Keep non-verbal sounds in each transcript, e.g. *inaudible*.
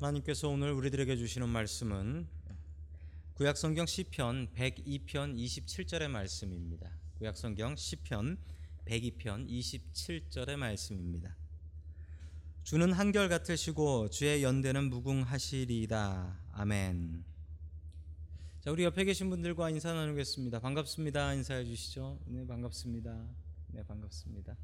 하나님께서 오늘 우리들에게 주시는 말씀은 구약 성경 시편 102편 27절의 말씀입니다. 구약 성경 시편 102편 27절의 말씀입니다. 주는 한결 같으시고 주의 연대는 무궁하시리이다. 아멘. 자, 우리 옆에 계신 분들과 인사 나누겠습니다. 반갑습니다. 인사해 주시죠. 네, 반갑습니다. 네, 반갑습니다.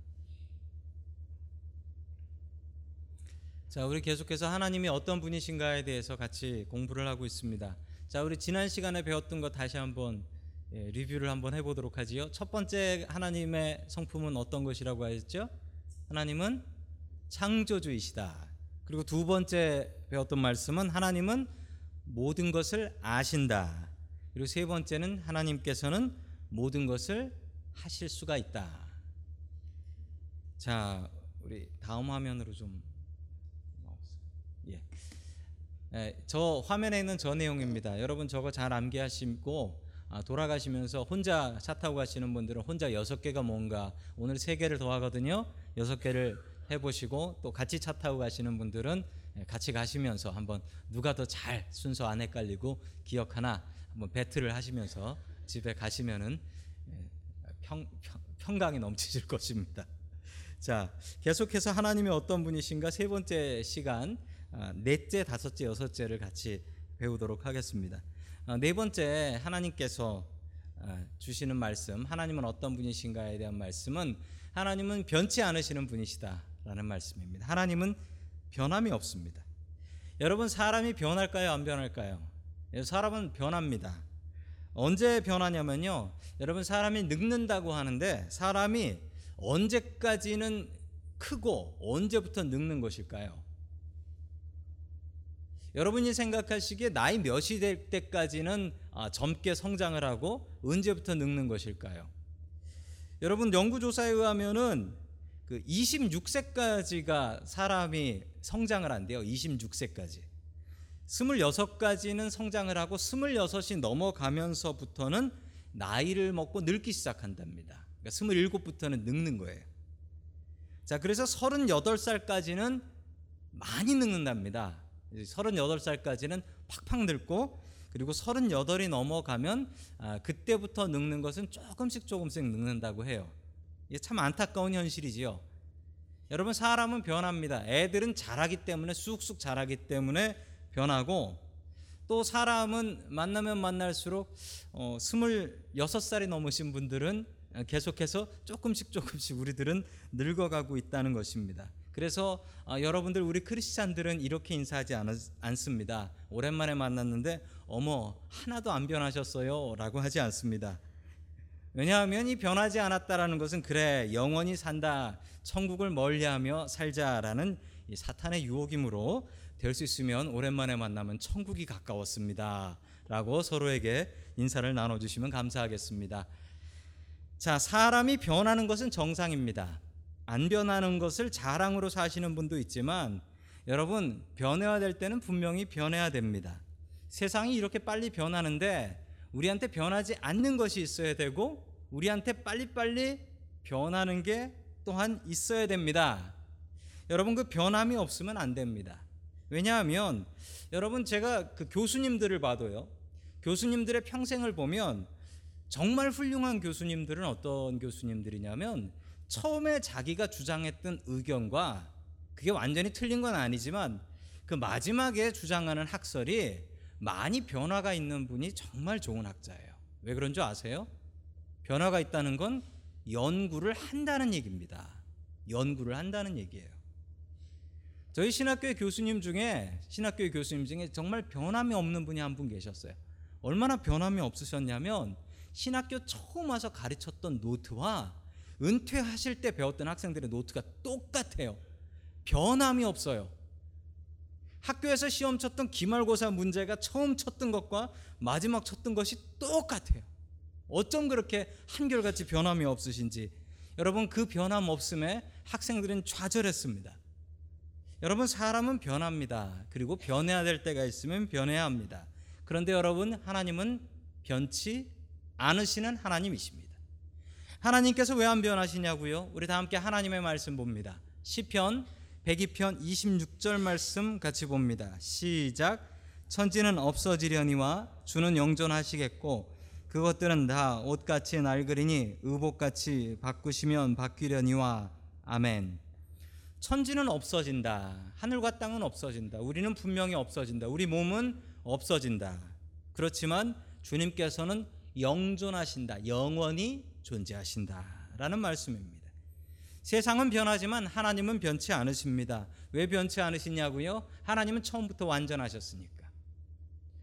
자, 우리 계속해서 하나님이 어떤 분이신가에 대해서 같이 공부를 하고 있습니다. 자, 우리 지난 시간에 배웠던 거 다시 한번 예, 리뷰를 한번 해보도록 하지요. 첫 번째 하나님의 성품은 어떤 것이라고 하셨죠? 하나님은 창조주이시다. 그리고 두 번째 배웠던 말씀은 하나님은 모든 것을 아신다. 그리고 세 번째는 하나님께서는 모든 것을 하실 수가 있다. 자, 우리 다음 화면으로 좀 예. 예, 저 화면에 있는 저 내용입니다. 여러분 저거 잘 암기하시고 아, 돌아가시면서 혼자 차 타고 가시는 분들은 혼자 여섯 개가 뭔가 오늘 세 개를 더 하거든요. 여섯 개를 해보시고 또 같이 차 타고 가시는 분들은 예, 같이 가시면서 한번 누가 더 잘 순서 안 헷갈리고 기억 하나 한번 배틀을 하시면서 집에 가시면은 예, 평, 평, 평강이 넘치실 *laughs* 것입니다. 자, 계속해서 하나님이 어떤 분이신가 세 번째 시간 아, 넷째, 다섯째, 여섯째를 같이 배우도록 하겠습니다. 아, 네 번째 하나님께서 아, 주시는 말씀, 하나님은 어떤 분이신가에 대한 말씀은 하나님은 변치 않으시는 분이시다라는 말씀입니다. 하나님은 변함이 없습니다. 여러분 사람이 변할까요, 안 변할까요? 예, 사람은 변합니다. 언제 변하냐면요. 여러분 사람이 늙는다고 하는데 사람이 언제까지는 크고 언제부터 늙는 것일까요? 여러분이 생각하시기에 나이 몇이 될 때까지는 아, 젊게 성장을 하고 언제부터 늙는 것일까요? 여러분 연구조사에 의하면은 그 26세까지가 사람이 성장을 한대요. 26세까지. 26까지는 성장을 하고 26이 넘어가면서부터는 나이를 먹고 늙기 시작한답니다. 그러니까 27부터는 늙는 거예요. 자, 그래서 38살까지는 많이 늙는답니다. 38살까지는 팍팍 늙고 그리고 38이 넘어가면 아, 그때부터 늙는 것은 조금씩 조금씩 늙는다고 해요. 이게 참 안타까운 현실이지요. 여러분 사람은 변합니다. 애들은 자라기 때문에 쑥쑥 자라기 때문에 변하고 또 사람은 만나면 만날수록 어, 26살이 넘으신 분들은 계속해서 조금씩 조금씩 우리들은 늙어가고 있다는 것입니다. 그래서 어, 여러분들 우리 크리스찬들은 이렇게 인사하지 않, 습니다 오랜만에 만났는데 어머 하나도 안 변하셨어요라고 하지 않습니다. 왜냐하면 이 변하지 않았다라는 것은 그래 영원히 산다 천국을 멀리하며 살자라는 사탄의 유혹이므로 될 수 있으면 오랜만에 만나면 천국이 가까웠습니다라고 서로에게 인사를 나눠주시면 감사하겠습니다. 자 사람이 변하는 것은 정상입니다. 안 변하는 것을 자랑으로 사시는 분도 있지만 여러분 변해야 될 때는 분명히 변해야 됩니다. 세상이 이렇게 빨리 변하는데 우리한테 변하지 않는 것이 있어야 되고 우리한테 빨리빨리 변하는 게 또한 있어야 됩니다. 여러분 그 변함이 없으면 안 됩니다. 왜냐하면 여러분 제가 그 교수님들을 봐도요. 교수님들의 평생을 보면 정말 훌륭한 교수님들은 어떤 교수님들이냐면 처음에 자기가 주장했던 의견과 그게 완전히 틀린 건 아니지만 그 마지막에 주장하는 학설이 많이 변화가 있는 분이 정말 좋은 학자예요. 왜 그런 줄 아세요? 변화가 있다는 건 연구를 한다는 얘기입니다. 연구를 한다는 얘기예요. 저희 신학교의 교수님 중에 신학교의 교수님 중에 정말 변함이 없는 분이 한 분 계셨어요. 얼마나 변함이 없으셨냐면 신학교 처음 와서 가르쳤던 노트와 은퇴하실 때 배웠던 학생들의 노트가 똑같아요. 변함이 없어요. 학교에서 시험 쳤던 기말고사 문제가 처음 쳤던 것과 마지막 쳤던 것이 똑같아요. 어쩜 그렇게 한결같이 변함이 없으신지 여러분 그 변함 없음에 학생들은 좌절했습니다. 여러분 사람은 변합니다. 그리고 변해야 될 때가 있으면 변해야 합니다. 그런데 여러분 하나님은 변치 않으시는 하나님이십니다. 하나님께서 왜 안 변하시냐고요? 우리 다 함께 하나님의 말씀 봅니다. 시편 102편 26절 말씀 같이 봅니다. 시작. 천지는 없어지려니와 주는 영존하시겠고 그것들은 다 옷같이 낡으리니 의복같이 바꾸시면 바뀌려니와 아멘. 천지는 없어진다. 하늘과 땅은 없어진다. 우리는 분명히 없어진다. 우리 몸은 없어진다. 그렇지만 주님께서는 영존하신다. 영원히 존재하신다라는 말씀입니다. 세상은 변하지만 하나님은 변치 않으십니다. 왜 변치 않으시냐고요? 하나님은 처음부터 완전하셨으니까.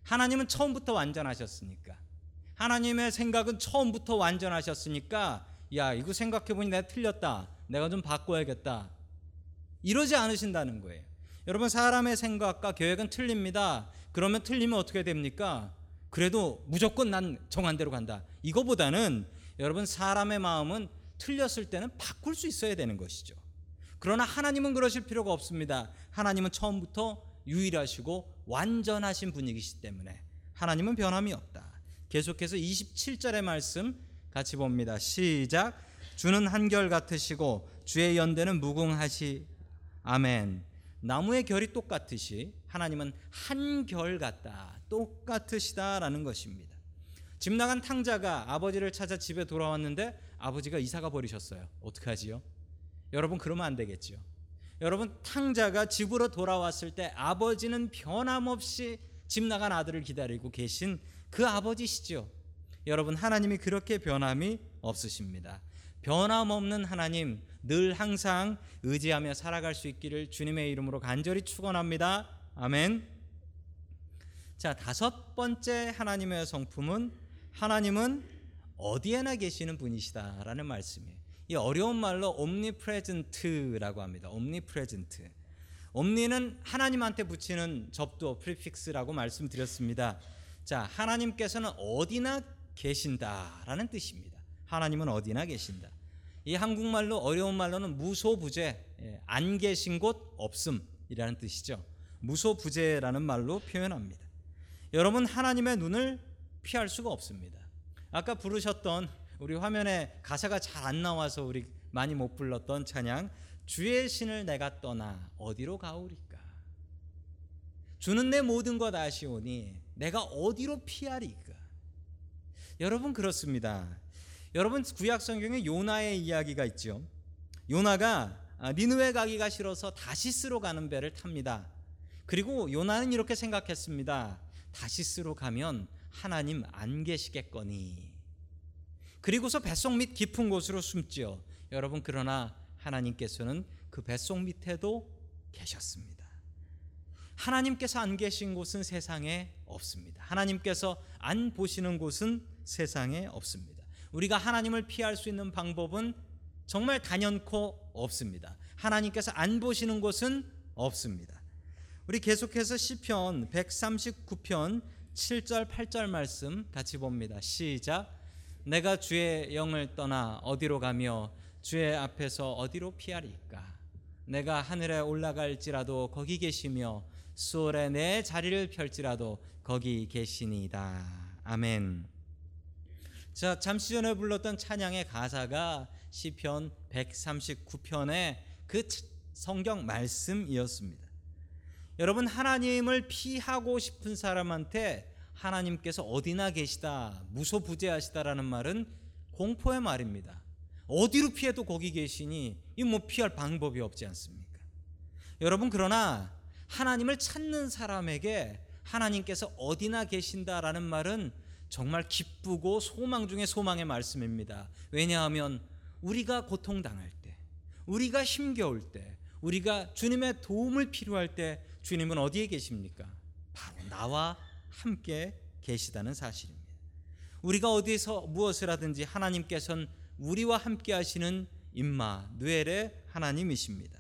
하나님은 처음부터 완전하셨으니까. 하나님의 생각은 처음부터 완전하셨으니까 야, 이거 생각해 보니 내가 틀렸다. 내가 좀 바꿔야겠다. 이러지 않으신다는 거예요. 여러분 사람의 생각과 계획은 틀립니다. 그러면 틀리면 어떻게 됩니까? 그래도 무조건 난 정한 대로 간다. 이거보다는 여러분 사람의 마음은 틀렸을 때는 바꿀 수 있어야 되는 것이죠. 그러나 하나님은 그러실 필요가 없습니다. 하나님은 처음부터 유일하시고 완전하신 분이기 때문에 하나님은 변함이 없다. 계속해서 27절의 말씀 같이 봅니다. 시작. 주는 한결 같으시고 주의 연대는 무궁하시 아멘. 나무의 결이 똑같듯이 하나님은 한결 같다. 똑같으시다라는 것입니다. 집 나간 탕자가 아버지를 찾아 집에 돌아왔는데 아버지가 이사가 버리셨어요. 어떻게 하지요? 여러분 그러면 안 되겠죠. 여러분 탕자가 집으로 돌아왔을 때 아버지는 변함없이 집 나간 아들을 기다리고 계신 그 아버지시죠. 여러분 하나님이 그렇게 변함이 없으십니다. 변함없는 하나님 늘 항상 의지하며 살아갈 수 있기를 주님의 이름으로 간절히 축원합니다. 아멘. 자, 다섯 번째 하나님의 성품은 하나님은 어디에나 계시는 분이시다라는 말씀이에요. 이 어려운 말로 omnipresent라고 합니다. omnipresent. omni는 하나님한테 붙이는 접두 prefix라고 말씀드렸습니다. 자, 하나님께서는 어디나 계신다라는 뜻입니다. 하나님은 어디나 계신다. 이 한국말로 어려운 말로는 무소부재, 예, 안 계신 곳 없음이라는 뜻이죠. 무소부재라는 말로 표현합니다. 여러분 하나님의 눈을 피할 수가 없습니다. 아까 부르셨던 우리 화면에 가사가 잘 안 나와서 우리 많이 못 불렀던 찬양 주의 신을 내가 떠나 어디로 가오리까 주는 내 모든 것 아시오니 내가 어디로 피하리까 여러분 그렇습니다. 여러분 구약 성경에 요나의 이야기가 있죠. 요나가 아, 니느웨 가기가 싫어서 다시스로 가는 배를 탑니다. 그리고 요나는 이렇게 생각했습니다. 다시스로 가면 하나님 안 계시겠거니. 그리고서 뱃속 밑 깊은 곳으로 숨지요. 여러분 그러나 하나님께서는 그 뱃속 밑에도 계셨습니다. 하나님께서 안 계신 곳은 세상에 없습니다. 하나님께서 안 보시는 곳은 세상에 없습니다. 우리가 하나님을 피할 수 있는 방법은 정말 단연코 없습니다. 하나님께서 안 보시는 곳은 없습니다. 우리 계속해서 시편 139편 7절 8절 말씀 같이 봅니다. 시작. 내가 주의 영을 떠나 어디로 가며 주의 앞에서 어디로 피하리까? 내가 하늘에 올라갈지라도 거기 계시며 수월에 내 자리를 펼지라도 거기 계시니이다. 아멘. 자, 잠시 전에 불렀던 찬양의 가사가 시편 139편의 그 성경 말씀이었습니다. 여러분 하나님을 피하고 싶은 사람한테 하나님께서 어디나 계시다, 무소부재하시다라는 말은 공포의 말입니다. 어디로 피해도 거기 계시니 이 뭐 피할 방법이 없지 않습니까? 여러분 그러나 하나님을 찾는 사람에게 하나님께서 어디나 계신다라는 말은 정말 기쁘고 소망 중에 소망의 말씀입니다. 왜냐하면 우리가 고통당할 때, 우리가 힘겨울 때, 우리가 주님의 도움을 필요할 때 주님은 어디에 계십니까? 바로 나와 함께 계시다는 사실입니다. 우리가 어디서 무엇을 하든지 하나님께서는 우리와 함께 하시는 임마 누엘의 하나님이십니다.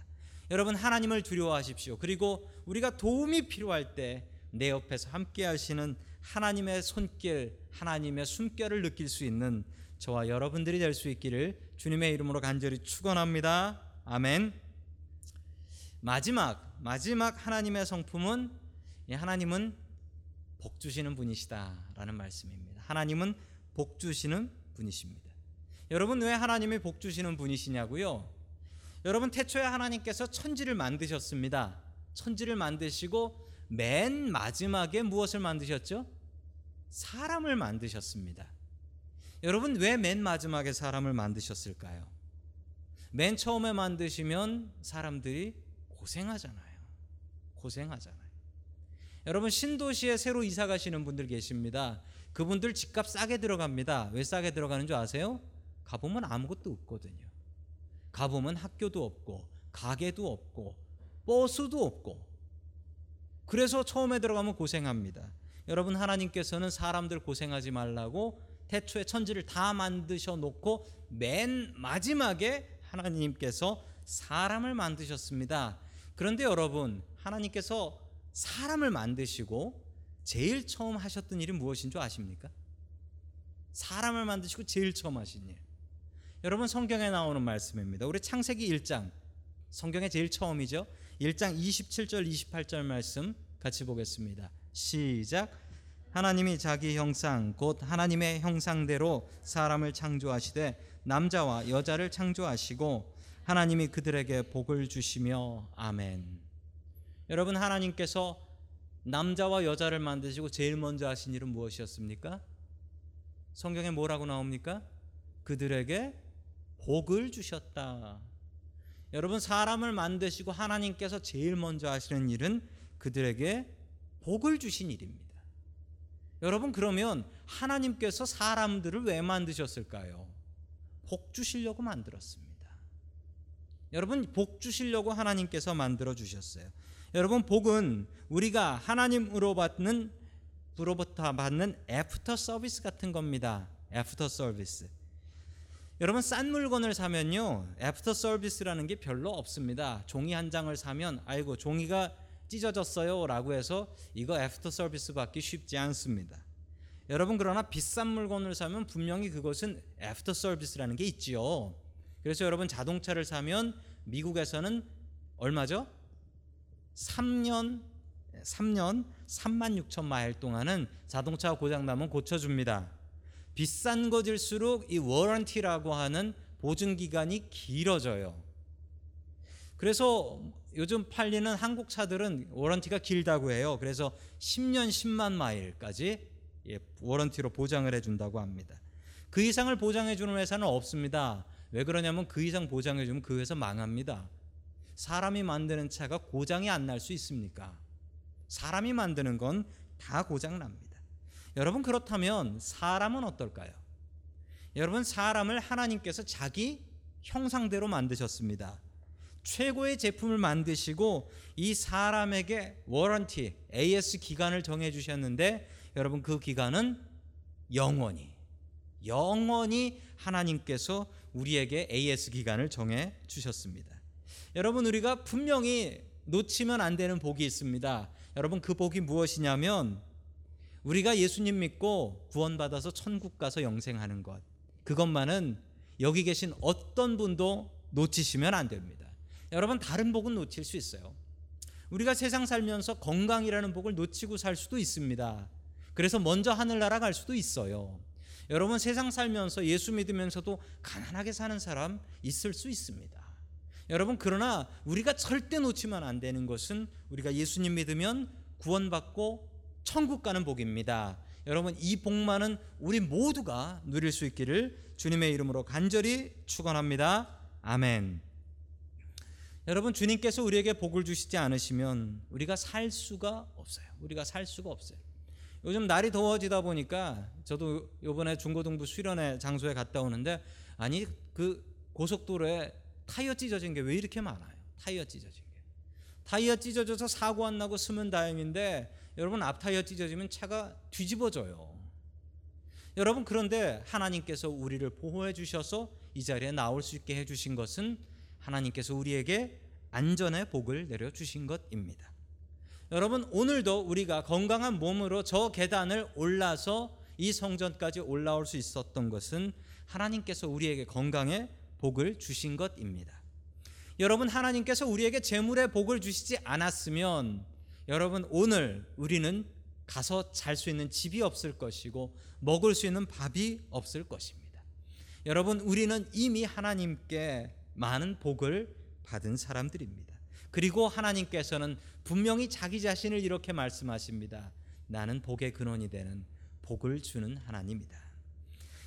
여러분 하나님을 두려워하십시오. 그리고 우리가 도움이 필요할 때 내 옆에서 함께 하시는 하나님의 손길, 하나님의 숨결을 느낄 수 있는 저와 여러분들이 될 수 있기를 주님의 이름으로 간절히 축원합니다. 아멘. 마지막 마지막 하나님의 성품은 하나님은 복 주시는 분이시다라는 말씀입니다. 하나님은 복 주시는 분이십니다. 여러분 왜 하나님이 복 주시는 분이시냐고요? 여러분 태초에 하나님께서 천지를 만드셨습니다. 천지를 만드시고 맨 마지막에 무엇을 만드셨죠? 사람을 만드셨습니다. 여러분 왜 맨 마지막에 사람을 만드셨을까요? 맨 처음에 만드시면 사람들이 고생하잖아요. 고생하잖아요. 여러분 신도시에 새로 이사 가시는 분들 계십니다. 그분들 집값 싸게 들어갑니다. 왜 싸게 들어가는 줄 아세요? 가보면 아무것도 없거든요. 가보면 학교도 없고 가게도 없고 버스도 없고 그래서 처음에 들어가면 고생합니다. 여러분 하나님께서는 사람들 고생하지 말라고 태초에 천지를 다 만드셔 놓고 맨 마지막에 하나님께서 사람을 만드셨습니다. 그런데 여러분 하나님께서 사람을 만드시고 제일 처음 하셨던 일이 무엇인 줄 아십니까? 사람을 만드시고 제일 처음 하신 일. 여러분 성경에 나오는 말씀입니다. 우리 창세기 1장 성경의 제일 처음이죠. 1장 27절 28절 말씀 같이 보겠습니다. 시작. 하나님이 자기 형상 곧 하나님의 형상대로 사람을 창조하시되 남자와 여자를 창조하시고 하나님이 그들에게 복을 주시며 아멘. 여러분 하나님께서 남자와 여자를 만드시고 제일 먼저 하신 일은 무엇이었습니까? 성경에 뭐라고 나옵니까? 그들에게 복을 주셨다. 여러분 사람을 만드시고 하나님께서 제일 먼저 하시는 일은 그들에게 복을 주신 일입니다. 여러분 그러면 하나님께서 사람들을 왜 만드셨을까요? 복 주시려고 만들었습니다. 여러분 복 주시려고 하나님께서 만들어 주셨어요. 여러분 복은 우리가 하나님으로 받는 부로부터 받는 애프터 서비스 같은 겁니다. 애프터 서비스. 여러분 싼 물건을 사면요 애프터 서비스라는 게 별로 없습니다. 종이 한 장을 사면 아이고 종이가 찢어졌어요라고 해서 이거 애프터 서비스 받기 쉽지 않습니다. 여러분 그러나 비싼 물건을 사면 분명히 그것은 애프터 서비스라는 게 있지요. 그래서 여러분 자동차를 사면 미국에서는 얼마죠? 3년 3년 3만 6천 마일 동안은 자동차 고장 나면 고쳐 줍니다. 비싼 것일수록 이 warranty라고 하는 보증 기간이 길어져요. 그래서 요즘 팔리는 한국 차들은 warranty가 길다고 해요. 그래서 10년 10만 마일까지 예, 워런티로 보장을 해준다고 합니다. 그 이상을 보장해 주는 회사는 없습니다. 왜 그러냐면 그 이상 보장해 주면 그 회사 망합니다. 사람이 만드는 차가 고장이 안 날 수 있습니까? 사람이 만드는 건 다 고장 납니다. 여러분 그렇다면 사람은 어떨까요? 여러분 사람을 하나님께서 자기 형상대로 만드셨습니다. 최고의 제품을 만드시고 이 사람에게 워런티 AS 기간을 정해 주셨는데 여러분 그 기간은 영원히 영원히 하나님께서 우리에게 AS 기간을 정해 주셨습니다. 여러분 우리가 분명히 놓치면 안 되는 복이 있습니다. 여러분 그 복이 무엇이냐면 우리가 예수님 믿고 구원받아서 천국 가서 영생하는 것. 그것만은 여기 계신 어떤 분도 놓치시면 안 됩니다. 여러분 다른 복은 놓칠 수 있어요. 우리가 세상 살면서 건강이라는 복을 놓치고 살 수도 있습니다. 그래서 먼저 하늘나라 갈 수도 있어요. 여러분 세상 살면서 예수 믿으면서도 가난하게 사는 사람 있을 수 있습니다. 여러분 그러나 우리가 절대 놓치면 안 되는 것은 우리가 예수님 믿으면 구원받고 천국 가는 복입니다. 여러분 이 복만은 우리 모두가 누릴 수 있기를 주님의 이름으로 간절히 축원합니다. 아멘. 여러분 주님께서 우리에게 복을 주시지 않으시면 우리가 살 수가 없어요. 우리가 살 수가 없어요. 요즘 날이 더워지다 보니까 저도 요번에 중고등부 수련회 장소에 갔다 오는데 아니 그 고속도로에 타이어 찢어진 게 왜 이렇게 많아요? 타이어 찢어진 게. 타이어 찢어져서 사고 안 나고 쓰면 다행인데 여러분 앞 타이어 찢어지면 차가 뒤집어져요. 여러분 그런데 하나님께서 우리를 보호해 주셔서 이 자리에 나올 수 있게 해 주신 것은 하나님께서 우리에게 안전의 복을 내려 주신 것입니다. 여러분 오늘도 우리가 건강한 몸으로 저 계단을 올라서 이 성전까지 올라올 수 있었던 것은 하나님께서 우리에게 건강의 복을 주신 것입니다. 여러분 하나님께서 우리에게 재물의 복을 주시지 않았으면 여러분 오늘 우리는 가서 잘 수 있는 집이 없을 것이고 먹을 수 있는 밥이 없을 것입니다. 여러분 우리는 이미 하나님께 많은 복을 받은 사람들입니다. 그리고 하나님께서는 분명히 자기 자신을 이렇게 말씀하십니다. 나는 복의 근원이 되는 복을 주는 하나님이다.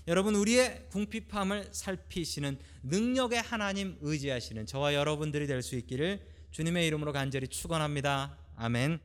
여러분 우리의 궁핍함을 살피시는 능력의 하나님 의지하시는 저와 여러분들이 될 수 있기를 주님의 이름으로 간절히 축원합니다. 아멘.